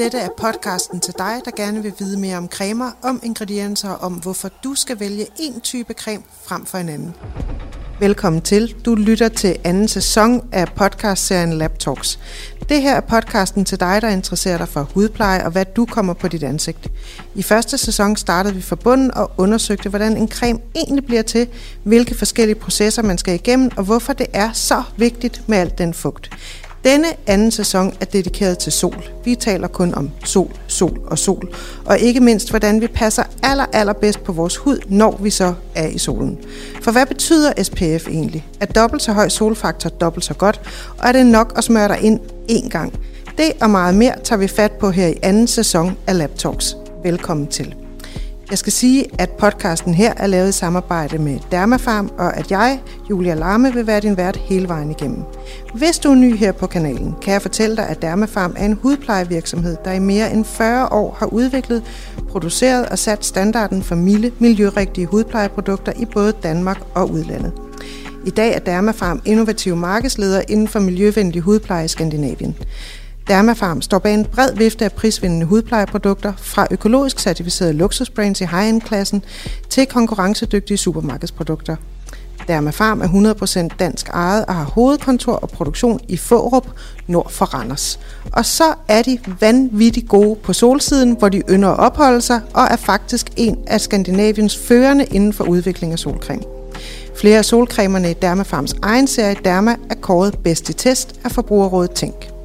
Dette er podcasten til dig, der gerne vil vide mere om cremer, om ingredienser og om, hvorfor du skal vælge en type creme frem for en anden. Velkommen til. Du lytter til anden sæson af podcastserien Lab Talks. Det her er podcasten til dig, der interesserer dig for hudpleje og hvad du kommer på dit ansigt. I første sæson startede vi fra bunden og undersøgte, hvordan en creme egentlig bliver til, hvilke forskellige processer man skal igennem, og hvorfor det er så vigtigt med al den fugt. Denne anden sæson er dedikeret til sol. Vi taler kun om sol, sol og sol, og ikke mindst, hvordan vi passer aller, allerbedst på vores hud, når vi så er i solen. For hvad betyder SPF egentlig? Er dobbelt så høj solfaktor dobbelt så godt, og er det nok at smøre dig ind én gang? Det og meget mere tager vi fat på her i anden sæson af Lab Talks. Velkommen til. Jeg skal sige, at podcasten her er lavet i samarbejde med Dermafarm, og at jeg, Julia Larme, vil være din vært hele vejen igennem. Hvis du er ny her på kanalen, kan jeg fortælle dig, at Dermafarm er en hudplejevirksomhed, der i mere end 40 år har udviklet, produceret og sat standarden for milde, miljørigtige hudplejeprodukter i både Danmark og udlandet. I dag er Dermafarm innovativ markedsleder inden for miljøvenlig hudpleje i Skandinavien. Dermafarm står bag en bred vifte af prisvindende hudplejeprodukter, fra økologisk certificerede luksusbrands i high-end-klassen til konkurrencedygtige supermarkedsprodukter. Dermafarm er 100% dansk ejet og har hovedkontor og produktion i Fårup, nord for Randers. Og så er de vanvittigt gode på solsiden, hvor de ynder at opholde sig, og er faktisk en af Skandinaviens førende inden for udvikling af solcreme. Flere af solcremerne i Dermafarms egen serie Derma er kåret bedst i test af Forbrugerrådet Tænk.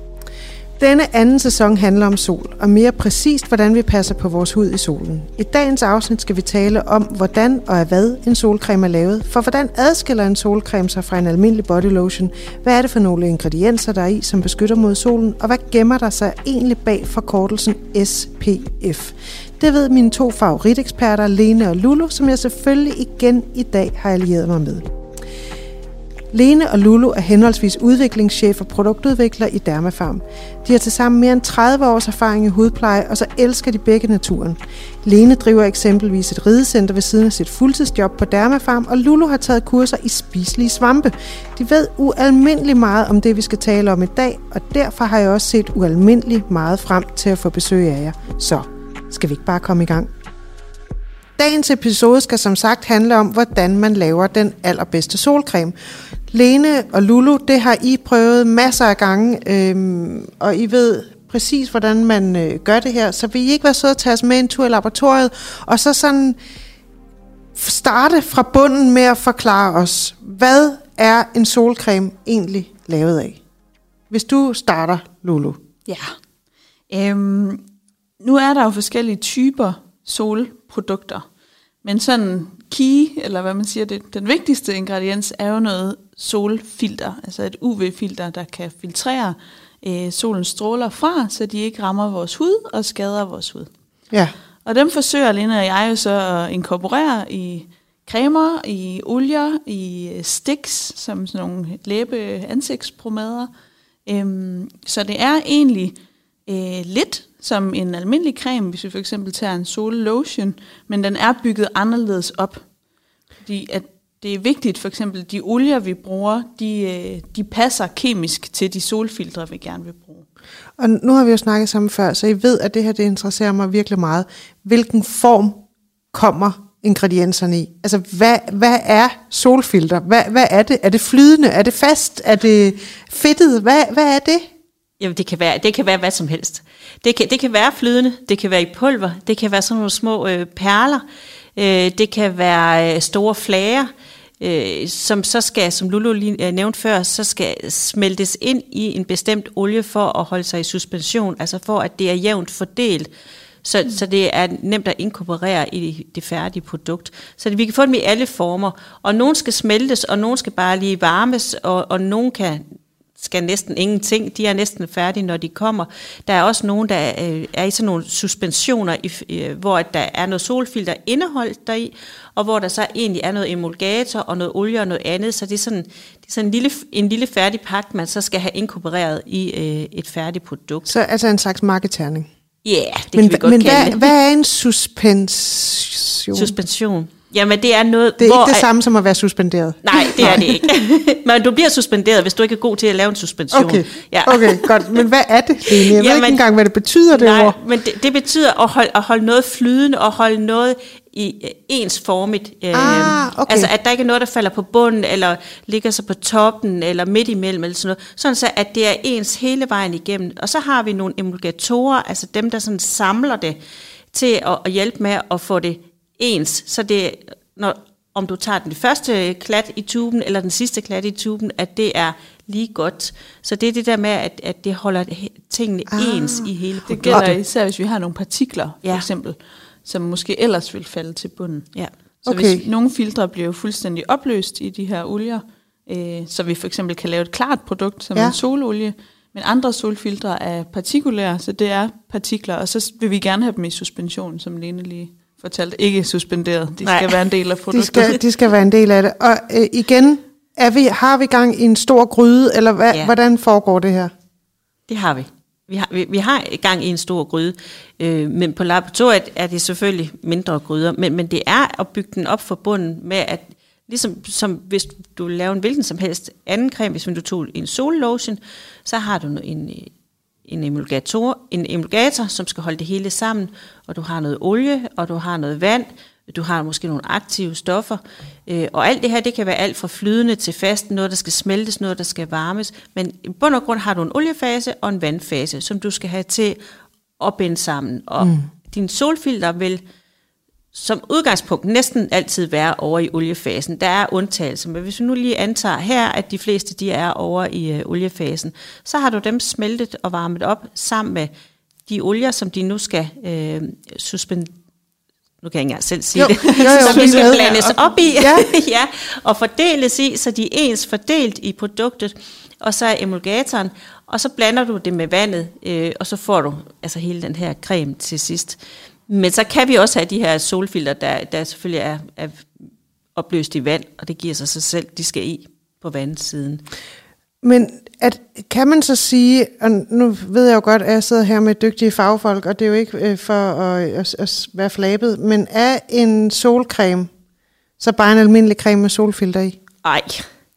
Denne anden sæson handler om sol, og mere præcist, hvordan vi passer på vores hud i solen. I dagens afsnit skal vi tale om, hvordan og af hvad en solcreme er lavet. For hvordan adskiller en solcreme sig fra en almindelig body lotion? Hvad er det for nogle ingredienser, der er i, som beskytter mod solen? Og hvad gemmer der sig egentlig bag forkortelsen SPF? Det ved mine to favoriteksperter, Lene og Lulu, som jeg selvfølgelig igen i dag har allieret mig med. Lene og Lulu er henholdsvis udviklingschef og produktudvikler i Dermafarm. De har tilsammen mere end 30 års erfaring i hudpleje, og så elsker de begge naturen. Lene driver eksempelvis et ridecenter ved siden af sit fuldtidsjob på Dermafarm, og Lulu har taget kurser i spiselige svampe. De ved ualmindeligt meget om det, vi skal tale om i dag, og derfor har jeg også set ualmindeligt meget frem til at få besøg af jer. Så skal vi ikke bare komme i gang? Dagens episode skal som sagt handle om, hvordan man laver den allerbedste solcreme. Lene og Lulu, det har I prøvet masser af gange, øhm, og I ved præcis, hvordan man øh, gør det her. Så vil I ikke være søde at tage os med en tur i laboratoriet, og så sådan starte fra bunden med at forklare os, hvad er en solcreme egentlig lavet af? Hvis du starter, Lulu. Ja. Øhm, nu er der jo forskellige typer solprodukter, men sådan key, eller hvad man siger, det, den vigtigste ingrediens er jo noget solfilter, altså et UV-filter, der kan filtrere øh, solens stråler fra, så de ikke rammer vores hud og skader vores hud. Ja. Og dem forsøger Lene og jeg jo så at inkorporere i cremer, i olier, i øh, sticks, som sådan nogle læbe ansigtspromader. Øhm, så det er egentlig øh, lidt som en almindelig creme, hvis vi for eksempel tager en sollotion, men den er bygget anderledes op. Fordi at det er vigtigt, for eksempel de olier, vi bruger, de, øh, de passer kemisk til de solfiltre, vi gerne vil bruge. Og nu har vi jo snakket sammen før, så I ved, at det her det interesserer mig virkelig meget. Hvilken form kommer ingredienserne i? Altså, hvad, hvad er solfilter? Hvad, hvad er det? Er det flydende? Er det fast? Er det fedtet? Hvad, hvad er det? Jamen, det kan, være, det kan være hvad som helst. Det kan, det kan være flydende, det kan være i pulver, det kan være sådan nogle små øh, perler, øh, det kan være øh, store flager, øh, som så skal, som Lulu lige øh, nævnte før, så skal smeltes ind i en bestemt olie for at holde sig i suspension, altså for at det er jævnt fordelt, så, mm. så det er nemt at inkorporere i det færdige produkt. Så vi kan få dem i alle former, og nogle skal smeltes, og nogle skal bare lige varmes, og, og nogle kan skal næsten ingenting. De er næsten færdige, når de kommer. Der er også nogen, der øh, er i sådan nogle suspensioner, i, hvor der er noget solfilter indeholdt deri, og hvor der så egentlig er noget emulgator og noget olie og noget andet. Så det er sådan, det er sådan en, lille, en lille færdig pakke, man så skal have inkorporeret i øh, et færdigt produkt. Så altså en slags marketerning? Ja, yeah, det men, kan vi godt men kalde hvad, det. hvad er en suspension? Suspension. Jamen, det er noget... Det er hvor, ikke det samme som at være suspenderet. Nej, det er det ikke. Men du bliver suspenderet, hvis du ikke er god til at lave en suspension. Okay, Ja. okay godt. Men hvad er det, Lene? Jeg ved Jamen- ikke engang, hvad det betyder, det Nej, ord. men det, det betyder at holde, at holde noget flydende og holde noget i øh, ensformigt. Øh, Ah, okay. Altså, at der ikke er noget, der falder på bunden, eller ligger sig på toppen, eller midt imellem, eller sådan noget. Sådan så, at det er ens hele vejen igennem. Og så har vi nogle emulgatorer, altså dem, der sådan samler det, til at, at hjælpe med at få det ens. Så det, når, om du tager den første klat i tuben, eller den sidste klat i tuben, at det er lige godt. Så det er det der med, at, at det holder tingene ah, ens i hele Det produktet. gælder især, hvis vi har nogle partikler, for Ja. eksempel, som måske ellers vil falde til bunden. Ja. Så Okay. hvis nogle filtre bliver jo fuldstændig opløst i de her olier, øh, så vi for eksempel kan lave et klart produkt som ja. en sololie, men andre solfiltre er partikulære, så det er partikler, og så vil vi gerne have dem i suspension, som Lene lige fortalte. Ikke suspenderet, de Nej. skal være en del af De produktet. skal, de skal være en del af det. Og øh, igen, er vi, har vi gang i en stor gryde, eller hvad, Ja. hvordan foregår det her? Det har vi. Vi har, vi, vi har gang i en stor gryde, øh, men på laboratoriet er det selvfølgelig mindre gryder, men, men det er at bygge den op for bunden med, at ligesom som hvis du laver en hvilken som helst anden creme, hvis du tog en sollotion, så har du en, en emulgator, en emulgator, som skal holde det hele sammen, og du har noget olie, og du har noget vand, du har måske nogle aktive stoffer, øh, og alt det her, det kan være alt fra flydende til fast, noget der skal smeltes, noget der skal varmes, men i bund og grund har du en oliefase og en vandfase, som du skal have til at binde sammen, og mm. din solfilter vil som udgangspunkt næsten altid være over i oliefasen. Der er undtagelser, men hvis vi nu lige antager her, at de fleste de er over i øh, oliefasen, så har du dem smeltet og varmet op sammen med de olier, som de nu skal øh, suspendere nu kan jeg ikke engang selv sige Jo, det, jo, jo, som de skal blandes op i, Ja. ja, og fordeles i, så de er ens fordelt i produktet, og så er emulgatoren, og så blander du det med vandet, øh, og så får du altså hele den her creme til sidst. Men så kan vi også have de her solfilter, der, der selvfølgelig er, er opløst i vand, og det giver sig sig selv, de skal i på vandsiden. Men at, kan man så sige, og nu ved jeg jo godt, at jeg sidder her med dygtige fagfolk, og det er jo ikke øh, for at, at, at være flabet, men er en solcreme så bare en almindelig creme med solfilter i? Ej,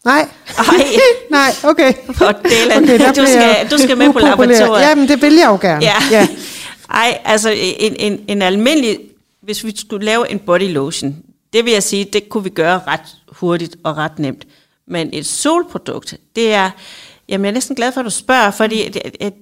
Nej. Ej. Nej, okay. For dælen. der Du skal- du skal med på laboratoriet. Jamen, det vil jeg jo gerne. Ja. ja. Ej, altså en, en, en almindelig, hvis vi skulle lave en body lotion, det vil jeg sige, det kunne vi gøre ret hurtigt og ret nemt. Men et solprodukt, det er, jamen jeg er næsten glad for, at du spørger, fordi det,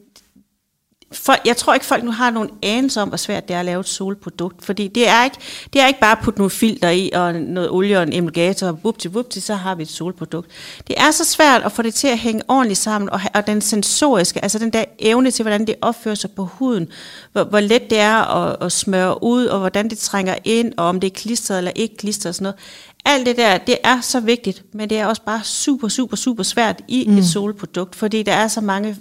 for, jeg tror ikke, folk nu har nogen anelse om, hvor svært det er at lave et solprodukt. Fordi det er ikke, det er ikke bare at putte nogle filter i, og noget olie og en emulgator, og vupti, vupti, så har vi et solprodukt. Det er så svært at få det til at hænge ordentligt sammen, og, og den sensoriske, altså den der evne til, hvordan det opfører sig på huden, hvor, hvor let det er at, at smøre ud, og hvordan det trænger ind, og om det er klistret eller ikke klistret og sådan noget. Alt det der, det er så vigtigt, men det er også bare super, super, super svært i mm. et solprodukt, fordi der er så mange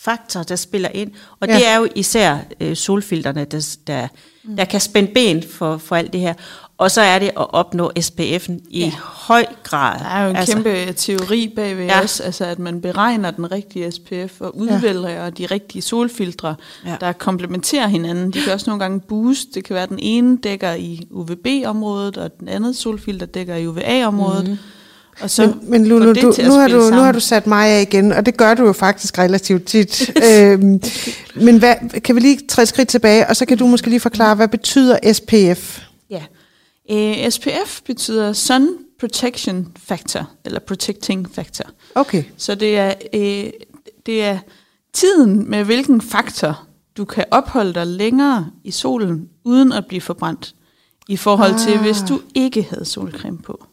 faktorer, der spiller ind. Og Ja. det er jo især øh, solfilterne, der, der, der kan spænde ben for, for alt det her. Og så er det at opnå SPF'en i ja. høj grad. Der er jo en altså, kæmpe teori bagved Ja. os, altså at man beregner den rigtige SPF og udvælger ja. de rigtige solfiltre, Ja. der komplementerer hinanden. De kan også nogle gange boost. Det kan være, at den ene dækker i UVB-området, og den anden solfilter dækker i UVA-området. Mm. Og så Men, men Lulu, du, nu, har du, nu har du sat mig af igen, og det gør du jo faktisk relativt tit. øhm, men hvad, kan vi lige træde skridt tilbage, og så kan du måske lige forklare, hvad betyder SPF? Ja. Øh, SPF betyder Sun Protection Factor, eller Protecting Factor. Okay. Så det er, øh, det er tiden med hvilken faktor du kan opholde dig længere i solen, uden at blive forbrændt, i forhold ah. til hvis du ikke havde solcreme på.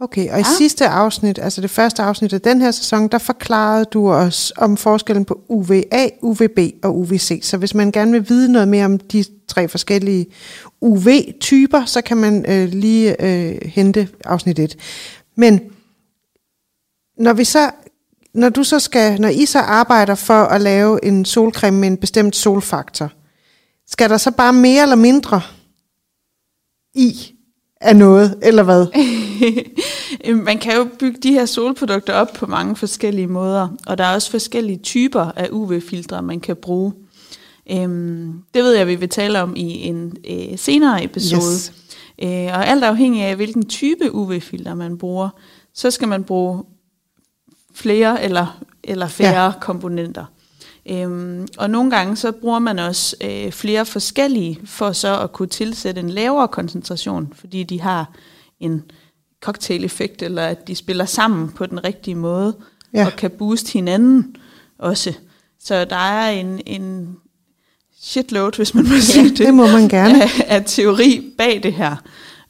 Okay, og i Ja. sidste afsnit, altså det første afsnit af den her sæson, der forklarede du os om forskellen på UVA, UVB og UVC. Så hvis man gerne vil vide noget mere om de tre forskellige UV-typer, så kan man øh, lige øh, hente afsnit 1. Men når vi så når du så skal, når I så arbejder for at lave en solcreme med en bestemt solfaktor, skal der så bare mere eller mindre i af noget, eller hvad? Man kan jo bygge de her solprodukter op på mange forskellige måder, og der er også forskellige typer af UV-filtre, man kan bruge. Øhm, det ved jeg, vi vil tale om i en øh, senere episode. Yes. Øh, og alt afhængig af, hvilken type UV-filter man bruger, så skal man bruge flere eller, eller færre ja. komponenter. Øhm, og nogle gange så bruger man også øh, flere forskellige for så at kunne tilsætte en lavere koncentration, fordi de har en cocktail-effekt, eller at de spiller sammen på den rigtige måde, ja. og kan booste hinanden også. Så der er en, en shitload, hvis man må ja, sige det. det må man gerne. Af, af teori bag det her.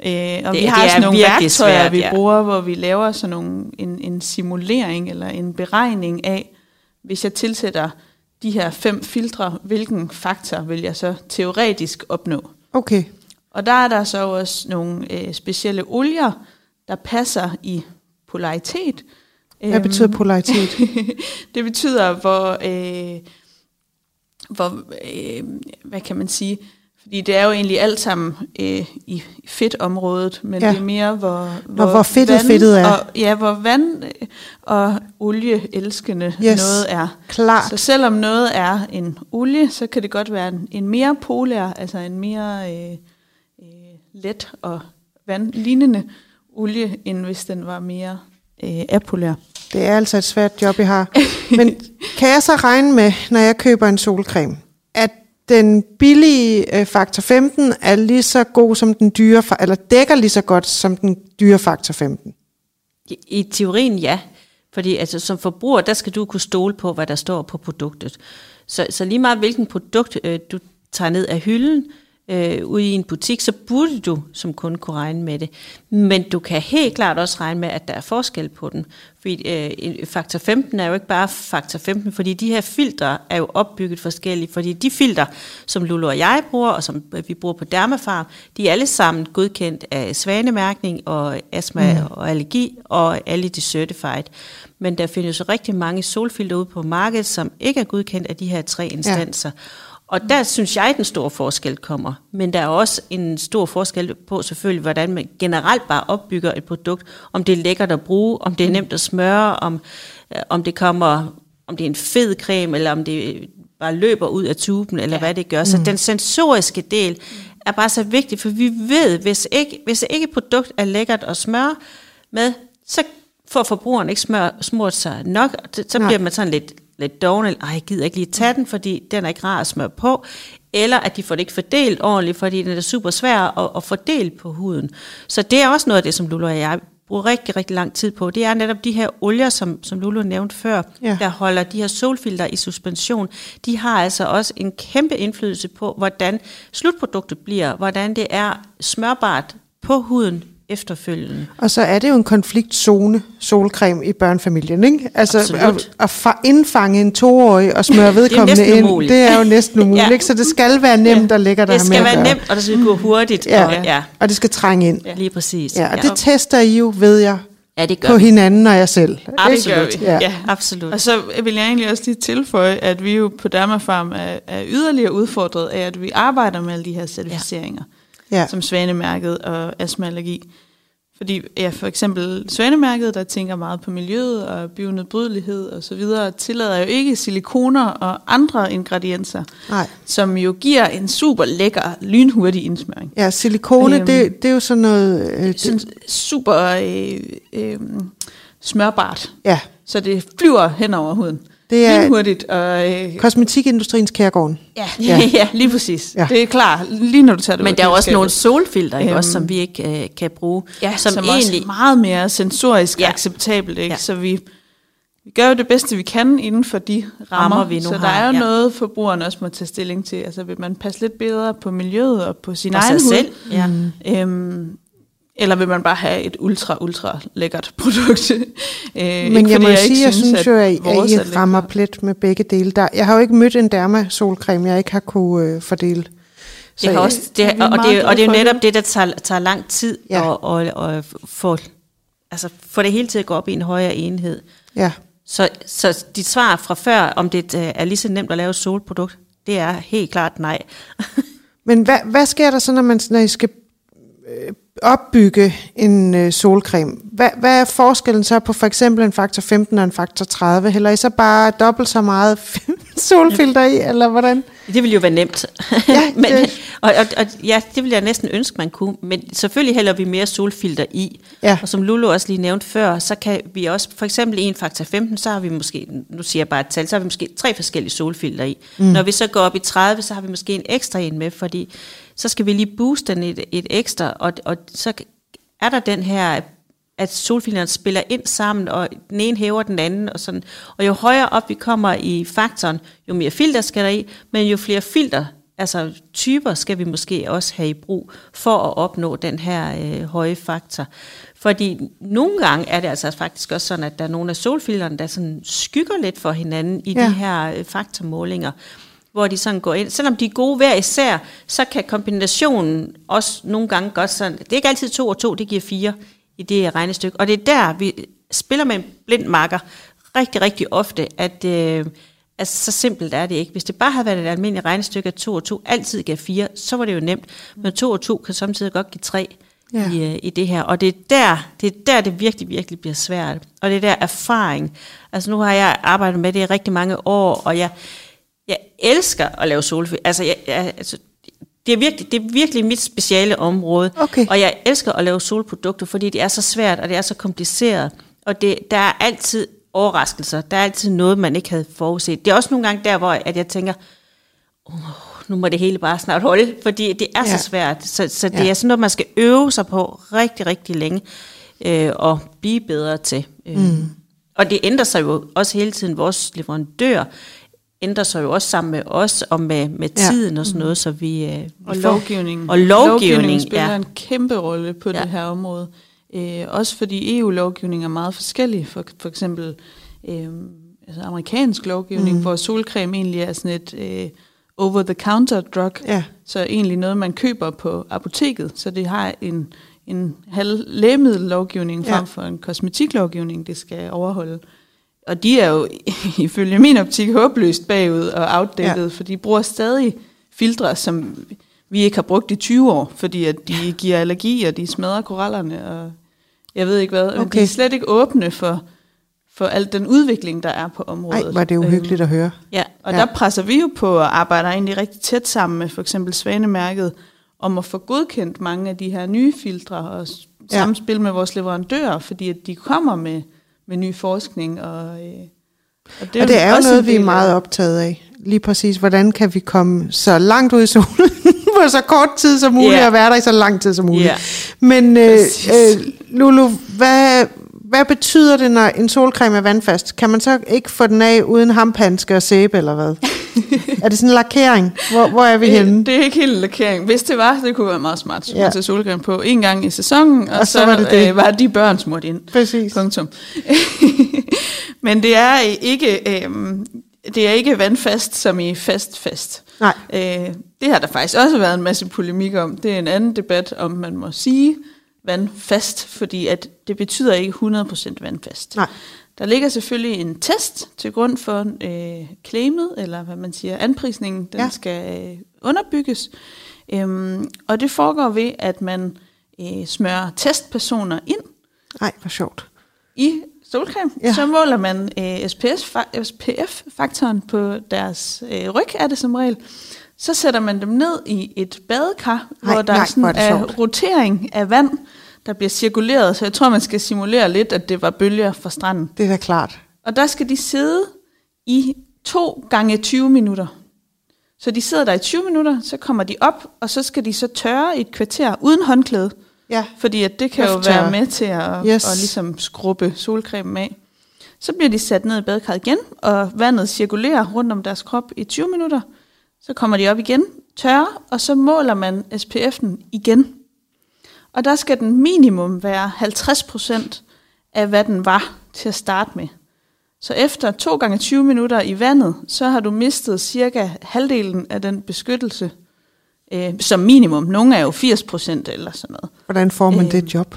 Øh, og det, vi har det sådan nogle værktøjer, svært, vi ja. bruger, hvor vi laver sådan nogle, en, en simulering eller en beregning af, hvis jeg tilsætter de her fem filtre, hvilken faktor vil jeg så teoretisk opnå. Okay. Og der er der så også nogle øh, specielle olier, der passer i polaritet. Hvad betyder polaritet? det betyder, hvor, øh, hvor øh, hvad kan man sige, fordi det er jo egentlig alt sammen øh, i fedtområdet, men ja. det er mere, hvor, hvor, hvor fedtet vand, fedtet er. Og, ja, hvor vand og olie elskende yes. noget er. Klart. Så selvom noget er en olie, så kan det godt være en, en mere polær, altså en mere øh, øh, let og vandlignende olie, end hvis den var mere øh, apolær. Det er altså et svært job, I har. Men kan jeg så regne med, når jeg køber en solcreme, at den billige øh, faktor 15 er lige så god som den dyre, eller dækker lige så godt som den dyre faktor 15? I, i teorien ja, fordi altså, som forbruger, der skal du kunne stole på, hvad der står på produktet. Så, så lige meget hvilken produkt øh, du tager ned af hylden, øh, ude i en butik, så burde du som kunde kunne regne med det. Men du kan helt klart også regne med, at der er forskel på den. Fordi øh, faktor 15 er jo ikke bare faktor 15, fordi de her filtre er jo opbygget forskelligt. Fordi de filtre, som Lulu og jeg bruger, og som vi bruger på Dermafarm, de er alle sammen godkendt af svanemærkning og astma mm. og allergi, og alle de certified. Men der findes jo rigtig mange solfilter ude på markedet, som ikke er godkendt af de her tre instanser. Ja. Og der synes jeg, at den store forskel kommer. Men der er også en stor forskel på selvfølgelig, hvordan man generelt bare opbygger et produkt. Om det er lækkert at bruge, om det er nemt at smøre, om, øh, om det kommer, om det er en fed creme, eller om det bare løber ud af tuben, eller ja. hvad det gør. Så mm. den sensoriske del er bare så vigtig, for vi ved, hvis ikke, hvis ikke et produkt er lækkert at smøre med, så får forbrugeren ikke smør, smurt sig nok, så bliver man sådan lidt lidt doven, eller jeg gider ikke lige tage den, fordi den er ikke rar at smøre på, eller at de får det ikke fordelt ordentligt, fordi den er super svær at, at fordele på huden. Så det er også noget af det, som Lulu og jeg bruger rigtig, rigtig lang tid på. Det er netop de her olier, som, som Lulu nævnte før, ja. der holder de her solfilter i suspension. De har altså også en kæmpe indflydelse på, hvordan slutproduktet bliver, hvordan det er smørbart på huden efterfølgende. Og så er det jo en konfliktzone, solcreme i børnefamilien, ikke? Altså Absolut. at, at indfange en toårig og smøre vedkommende det ind, det er jo næsten umuligt, ja. ikke? Så det skal være nemt at have med Det skal være nemt, og det skal gå hurtigt. Ja. Og, ja. og det skal trænge ind. Ja. Lige præcis. Ja, og ja. det tester I jo, ved jeg, Ja, det gør på vi. hinanden og jeg selv. Absolut. Det ja. ja, absolut. Og så vil jeg egentlig også lige tilføje, at vi jo på Dermafarm er, er yderligere udfordret af, at vi arbejder med alle de her certificeringer. Ja ja. som Svanemærket og astmaallergi. Fordi ja, for eksempel Svanemærket, der tænker meget på miljøet og bionedbrydelighed og så videre, tillader jo ikke silikoner og andre ingredienser, Nej. som jo giver en super lækker, lynhurtig indsmøring. Ja, silikone, øhm, det, det er jo sådan noget... Øh, sådan super øh, øh, smørbart. Ja. Så det flyver hen over huden. Det er hurtigt. Og, øh, kosmetikindustriens kærgården. Ja, ja. ja lige præcis. Ja. Det er klart, lige når du tager det Men der er også nogle solfilter, ikke, øhm, også, som vi ikke øh, kan bruge. Ja, som, som egentlig, også meget mere sensorisk ja. acceptabelt. Ikke? Ja. Så vi, vi gør jo det bedste, vi kan inden for de rammer. rammer vi nu så har, der er jo ja. noget, forbrugeren også må tage stilling til. Altså vil man passe lidt bedre på miljøet og på sin og egen hud. Selv. Ja. Øhm, eller vil man bare have et ultra, ultra lækkert produkt? øh, Men jeg må jeg sige, jeg synes jo, at, at I rammer plet med begge dele. Der, jeg har jo ikke mødt en derma-solcreme, jeg ikke har kunne øh, fordele. Så det har også, det, og, og, det, og det er jo netop det, der tager, tager lang tid ja. at og, og få, altså, få det hele til at gå op i en højere enhed. Ja. Så, så dit svar fra før, om det øh, er lige så nemt at lave et solprodukt, det er helt klart nej. Men hvad, hvad sker der så, når, man, når I skal øh, opbygge en øh, solcreme. Hvad, hvad er forskellen så på for eksempel en faktor 15 og en faktor 30? Hælder I så bare dobbelt så meget solfilter i, eller hvordan? Det ville jo være nemt. Ja, men, det- og, og, og, ja, det ville jeg næsten ønske, man kunne. Men selvfølgelig hælder vi mere solfilter i. Ja. Og som Lulu også lige nævnte før, så kan vi også, for eksempel i en faktor 15, så har vi måske, nu siger jeg bare et tal, så har vi måske tre forskellige solfilter i. Mm. Når vi så går op i 30, så har vi måske en ekstra en med, fordi så skal vi lige booste den et, et ekstra, og, og så er der den her at solfilterne spiller ind sammen, og den ene hæver den anden, og sådan. Og jo højere op vi kommer i faktoren, jo mere filter skal der i, men jo flere filter, altså typer, skal vi måske også have i brug, for at opnå den her øh, høje faktor. Fordi nogle gange er det altså faktisk også sådan, at der er nogle af solfilterne, der sådan skygger lidt for hinanden i. Ja. de her øh, faktormålinger hvor de sådan går ind. Selvom de er gode hver især, så kan kombinationen også nogle gange godt sådan, det er ikke altid to og to, det giver fire i det regnestykke. Og det er der, vi spiller med en blind marker rigtig, rigtig ofte, at, øh, at så simpelt er det ikke. Hvis det bare havde været et almindeligt regnestykke, at to og to altid gav fire, så var det jo nemt. Men to og to kan samtidig godt give tre Ja. ja. i, øh, i det her. Og det er, der, det er der, det virkelig, virkelig bliver svært. Og det er der erfaring. Altså nu har jeg arbejdet med det i rigtig mange år, og jeg, jeg elsker at lave solfilter. Altså, jeg, jeg, altså, det er, virkelig, det er virkelig mit speciale område. Okay. Og jeg elsker at lave solprodukter, fordi det er så svært, og det er så kompliceret. Og det, der er altid overraskelser. Der er altid noget, man ikke havde forudset. Det er også nogle gange der, hvor at jeg tænker, oh, nu må det hele bare snart holde, fordi det er Ja. så svært. Så, så det Ja. er sådan noget, man skal øve sig på rigtig, rigtig længe, øh, og blive bedre til. Øh. Mm. Og det ændrer sig jo også hele tiden. Vores leverandør ændrer sig jo også sammen med os, og med, med Ja. tiden og sådan noget, så vi, øh, vi Og lovgivningen. Og lovgivning, lovgivningen spiller ja. en kæmpe rolle på ja. Det her område. Øh, også fordi EU-lovgivning er meget forskellig. For, for eksempel øh, altså amerikansk lovgivning, mm. hvor solcreme egentlig er sådan et øh, over-the-counter drug. Ja. Så egentlig noget, man køber på apoteket. Så det har en, en halv lægemiddellovgivning Ja. frem for en kosmetiklovgivning, det skal overholde. Og de er jo ifølge min optik håbløst bagud og outdated, ja. for de bruger stadig filtre, som vi ikke har brugt i 20 år, fordi at de giver allergi, og de smadrer korallerne, og jeg ved ikke hvad. Okay. De er slet ikke åbne for, for al den udvikling, der er på området. Ej, var det uhyggeligt at høre. Ja. Og Ja. ja. der presser vi jo på og arbejder egentlig rigtig tæt sammen med for eksempel Svanemærket om at få godkendt mange af de her nye filtre og s- Ja. samspil med vores leverandører, fordi at de kommer med, med ny forskning. Og, øh, og Det og det er jo også noget, vi er meget optaget af. Lige præcis, hvordan kan vi komme så langt ud i solen på så kort tid som muligt, Ja. og være der i så lang tid som muligt. Ja. Men øh, øh, Lulu, hvad, hvad betyder det, når en solcreme er vandfast? Kan man så ikke få den af uden hamphandske og sæbe, eller hvad? er det sådan en lakering? Hvor, hvor er vi henne? Det, det er ikke helt lakering. Hvis det var, det kunne være meget smart Ja. ja. til solcreme på en gang i sæsonen, og, Og og så så, var det det. Øh, var de børn smurt ind. Præcis. Punktum. Men det er ikke, øh, det er ikke vandfast som i fast fast. Nej. Øh, det har der faktisk også været en masse polemik om. Det er en anden debat, om man må sige vandfast, fordi at det betyder ikke 100% vandfast. Nej. Der ligger selvfølgelig en test til grund for øh, claimet, eller hvad man siger, anprisningen, den Ja. skal øh, underbygges. Øhm, og det foregår ved, at man øh, smører testpersoner ind Nej, hvor sjovt. i solcreme. Ja. Så måler man øh, SPS, fa- SPF-faktoren på deres øh, ryg, er det som regel. Så sætter man dem ned i et badekar, Nej, hvor der nej, er sådan er er rotering af vand, der bliver cirkuleret. Så jeg tror, man skal simulere lidt, at det var bølger fra stranden. Det er da klart. Og der skal de sidde i to gange 20 minutter. Så de sidder der i 20 minutter, så kommer de op, og så skal de så tørre i et kvarter uden håndklæde. Ja. Fordi at det kan jo Lufttørre. være med til at, yes. at ligesom skrubbe solcremen af. Så bliver de sat ned i badekarret igen, og vandet cirkulerer rundt om deres krop i 20 minutter. Så kommer de op igen, tørre, og så måler man SPF'en igen. Og der skal den minimum være 50% af, hvad den var til at starte med. Så efter 2 gange 20 minutter i vandet, så har du mistet cirka halvdelen af den beskyttelse, øh, som minimum. Nogle er jo 80% eller sådan noget. Hvordan får man Øhm, det job?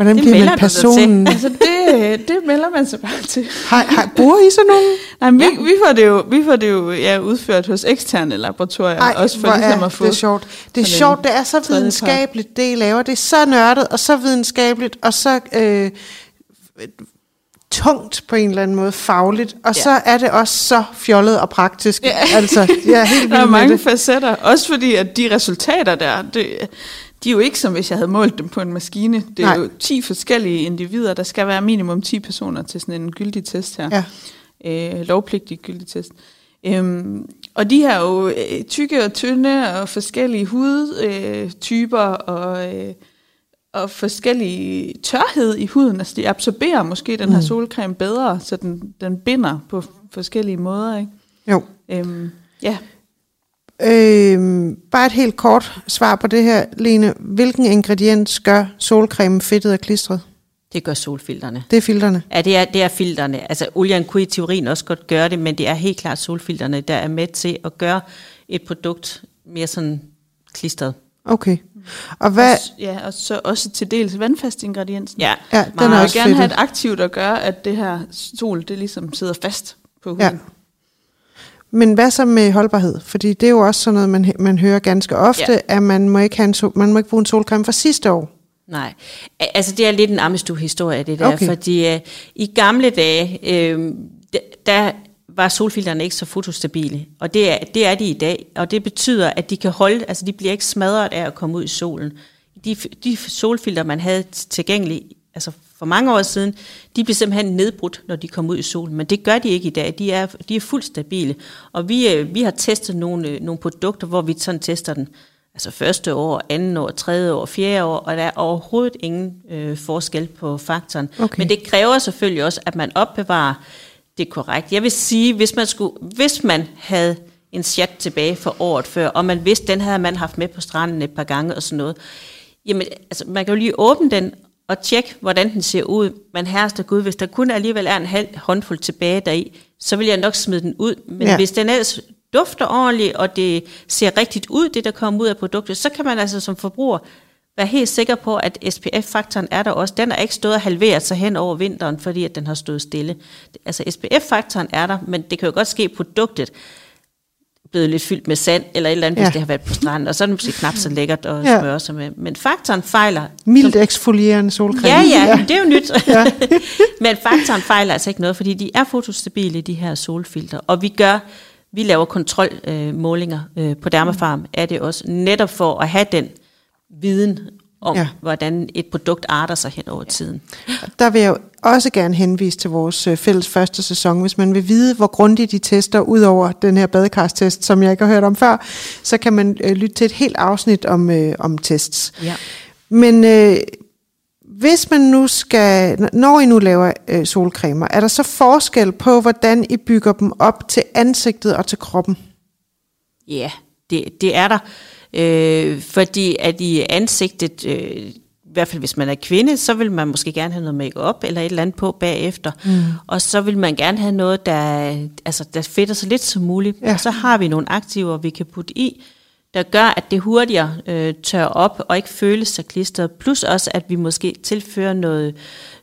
Hvordan det bliver man personen? Altså det, det melder man sig bare til. Har, har, bruger I så nogen? Nej, men vi, vi, får det jo, vi får det jo ja, udført hos eksterne laboratorier, Ej, også for ligesom at få... det er sjovt. Det er sjovt, det er så videnskabeligt, det I laver. Det er så nørdet og så videnskabeligt, og så... Øh, tungt på en eller anden måde fagligt, og ja. så er det også så fjollet og praktisk. Ja. Altså, jeg er helt Der er mange det. facetter, også fordi at de resultater der, det, de er jo ikke som hvis jeg havde målt dem på en maskine. Det er Nej. Jo 10 forskellige individer, der skal være minimum 10 personer til sådan en gyldig test her. Ja. Øh, lovpligtig gyldig test. Øhm, og de har jo øh, tykke og tynde og forskellige hudtyper øh, typer og, øh, og forskellige tørhed i huden. Altså de absorberer måske den her Mm. solcreme bedre, så den, den binder på forskellige måder. Ikke? Jo. Øhm, ja, Øhm, bare et helt kort svar på det her, Lene. Hvilken ingrediens gør solcremen fedtet og klistret? Det gør solfilterne. Det er filterne. Ja, det er, det er filterne. Altså, olien kunne i teorien også godt gøre det, men det er helt klart solfilterne, der er med til at gøre et produkt mere sådan klistret. Okay. Og hvad... Også, ja, og så også til dels vandfast ingrediensen. Ja, Ja, den Man er vil også gerne have et fedtet. aktiv, der gør, at det her sol, det ligesom sidder fast på huden. Ja. Men hvad så med holdbarhed? Fordi det er jo også sådan noget, man, man hører ganske ofte, Ja. at man må, ikke have en sol, man må ikke bruge en solcreme fra sidste år. Nej, altså det er lidt en Amistue-historie, det der, Okay. fordi uh, i gamle dage, øh, der var solfilterne ikke så fotostabile, og det er, det er de i dag, og det betyder, at de kan holde, altså de bliver ikke smadret af at komme ud i solen. De, de solfilter, man havde tilgængelige, altså for mange år siden, de blev simpelthen nedbrudt, når de kom ud i solen, men det gør de ikke i dag, de er, de er fuldt stabile, og vi, øh, vi har testet nogle, øh, nogle produkter, hvor vi sådan tester den, altså første år, anden år, tredje år, fjerde år, og der er overhovedet ingen øh, forskel på faktoren. Okay. Men det kræver selvfølgelig også, at man opbevarer det korrekt. Jeg vil sige, hvis man, skulle, hvis man havde en chat tilbage for året før, og man vidste, den havde man haft med på stranden et par gange og sådan noget, jamen, altså, man kan jo lige åbne den og tjekke, hvordan den ser ud. Men herreste Gud, hvis der kun alligevel er en halv håndfuld tilbage deri, så vil jeg nok smide den ud. Men ja. hvis den ellers dufter ordentligt, og det ser rigtigt ud, det der kommer ud af produktet, så kan man altså som forbruger være helt sikker på, at SPF-faktoren er der også. Den er ikke stået og halveret sig hen over vinteren, fordi at den har stået stille. Altså SPF-faktoren er der, men det kan jo godt ske, at produktet blevet lidt fyldt med sand, eller et eller andet, Ja. hvis det har været på stranden, og så er det måske knap så lækkert at Ja. smøre sig med. Men faktoren fejler. Mildt eksfolierende solcreme. Ja, ja, ja, det er jo nyt. Ja. Men faktoren fejler altså ikke noget, fordi de er fotostabile, de her solfilter. Og vi gør, vi laver kontrolmålinger øh, på Dermafarm, er det også netop for at have den viden om, Ja. hvordan et produkt arter sig hen over tiden. Der vil jeg også gerne henvise til vores øh, fælles første sæson. Hvis man vil vide, hvor grundigt de tester, ud over den her badekarstest, som jeg ikke har hørt om før, så kan man øh, lytte til et helt afsnit om, øh, om tests. Ja. Men øh, hvis man nu skal, når I nu laver øh, solcremer, er der så forskel på, hvordan I bygger dem op til ansigtet og til kroppen? Ja, det, det er der. Øh, fordi at i ansigtet, øh, i hvert fald hvis man er kvinde, så vil man måske gerne have noget makeup eller et eller andet på bagefter. Mm. Og så vil man gerne have noget, der, altså, der fedter så lidt som muligt. Ja. Og så har vi nogle aktiver, vi kan putte i, der gør, at det hurtigere øh, tør op og ikke føles så klistret. Plus også, at vi måske tilfører noget,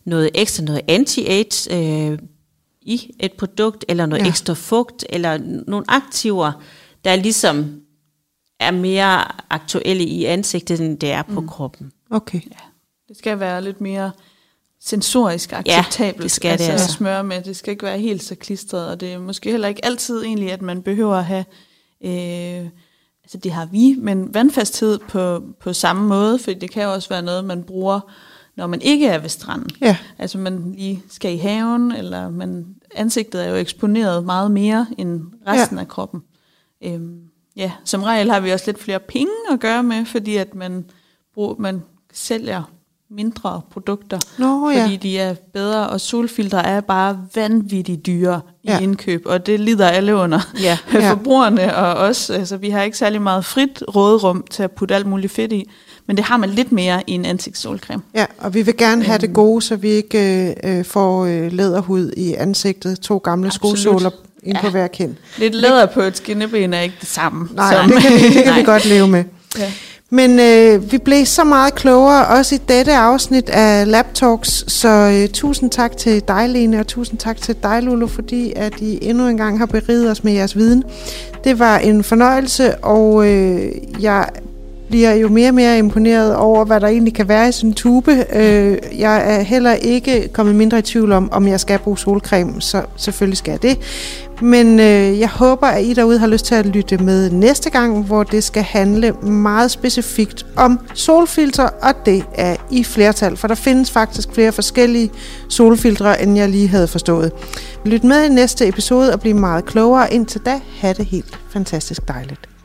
noget ekstra, noget anti-age øh, i et produkt, eller noget Ja. ekstra fugt, eller nogle aktiver, der ligesom er mere aktuelle i ansigtet, end det er på mm. kroppen. Okay. Det skal være lidt mere sensorisk acceptabelt det skal det altså, altså. at smøre med. Det skal ikke være helt så klistret, og det er måske heller ikke altid egentlig, at man behøver at have, øh, altså det har vi, men vandfasthed på, på samme måde, for det kan jo også være noget, man bruger, når man ikke er ved stranden. Ja. Altså man lige skal i haven, eller man, ansigtet er jo eksponeret meget mere end resten ja. af kroppen. Øhm, ja, som regel har vi også lidt flere penge at gøre med, fordi at man, bruger, man sælger mindre produkter, Nå, ja. fordi de er bedre, og solfiltre er bare vanvittigt dyre i Ja. indkøb, og det lider alle under. Ja. Forbrugerne og os, altså vi har ikke særlig meget frit råderum til at putte alt muligt fedt i, men det har man lidt mere i en ansigtssolcreme. Ja, og vi vil gerne have det gode, så vi ikke øh, øh, får øh, læderhud i ansigtet. To gamle Absolut. skosåler ind ja. på hver kind. Lidt læder på et skinneben er ikke det samme. Nej, som- det kan, vi, det kan vi godt leve med. Ja. Men øh, vi blev så meget klogere, også i dette afsnit af Lab Talks, så øh, tusind tak til dig, Lene, og tusind tak til dig, Lulu, fordi at I endnu en gang har beriget os med jeres viden. Det var en fornøjelse, og øh, jeg bliver jo mere og mere imponeret over, hvad der egentlig kan være i sådan en tube. Øh, jeg er heller ikke kommet mindre i tvivl om, om jeg skal bruge solcreme, så selvfølgelig skal jeg det. Men øh, jeg håber, at I derude har lyst til at lytte med næste gang, hvor det skal handle meget specifikt om solfilter, og det er i flertal, for der findes faktisk flere forskellige solfiltre, end jeg lige havde forstået. Lyt med i næste episode og bliv meget klogere. Indtil da, have det helt fantastisk dejligt.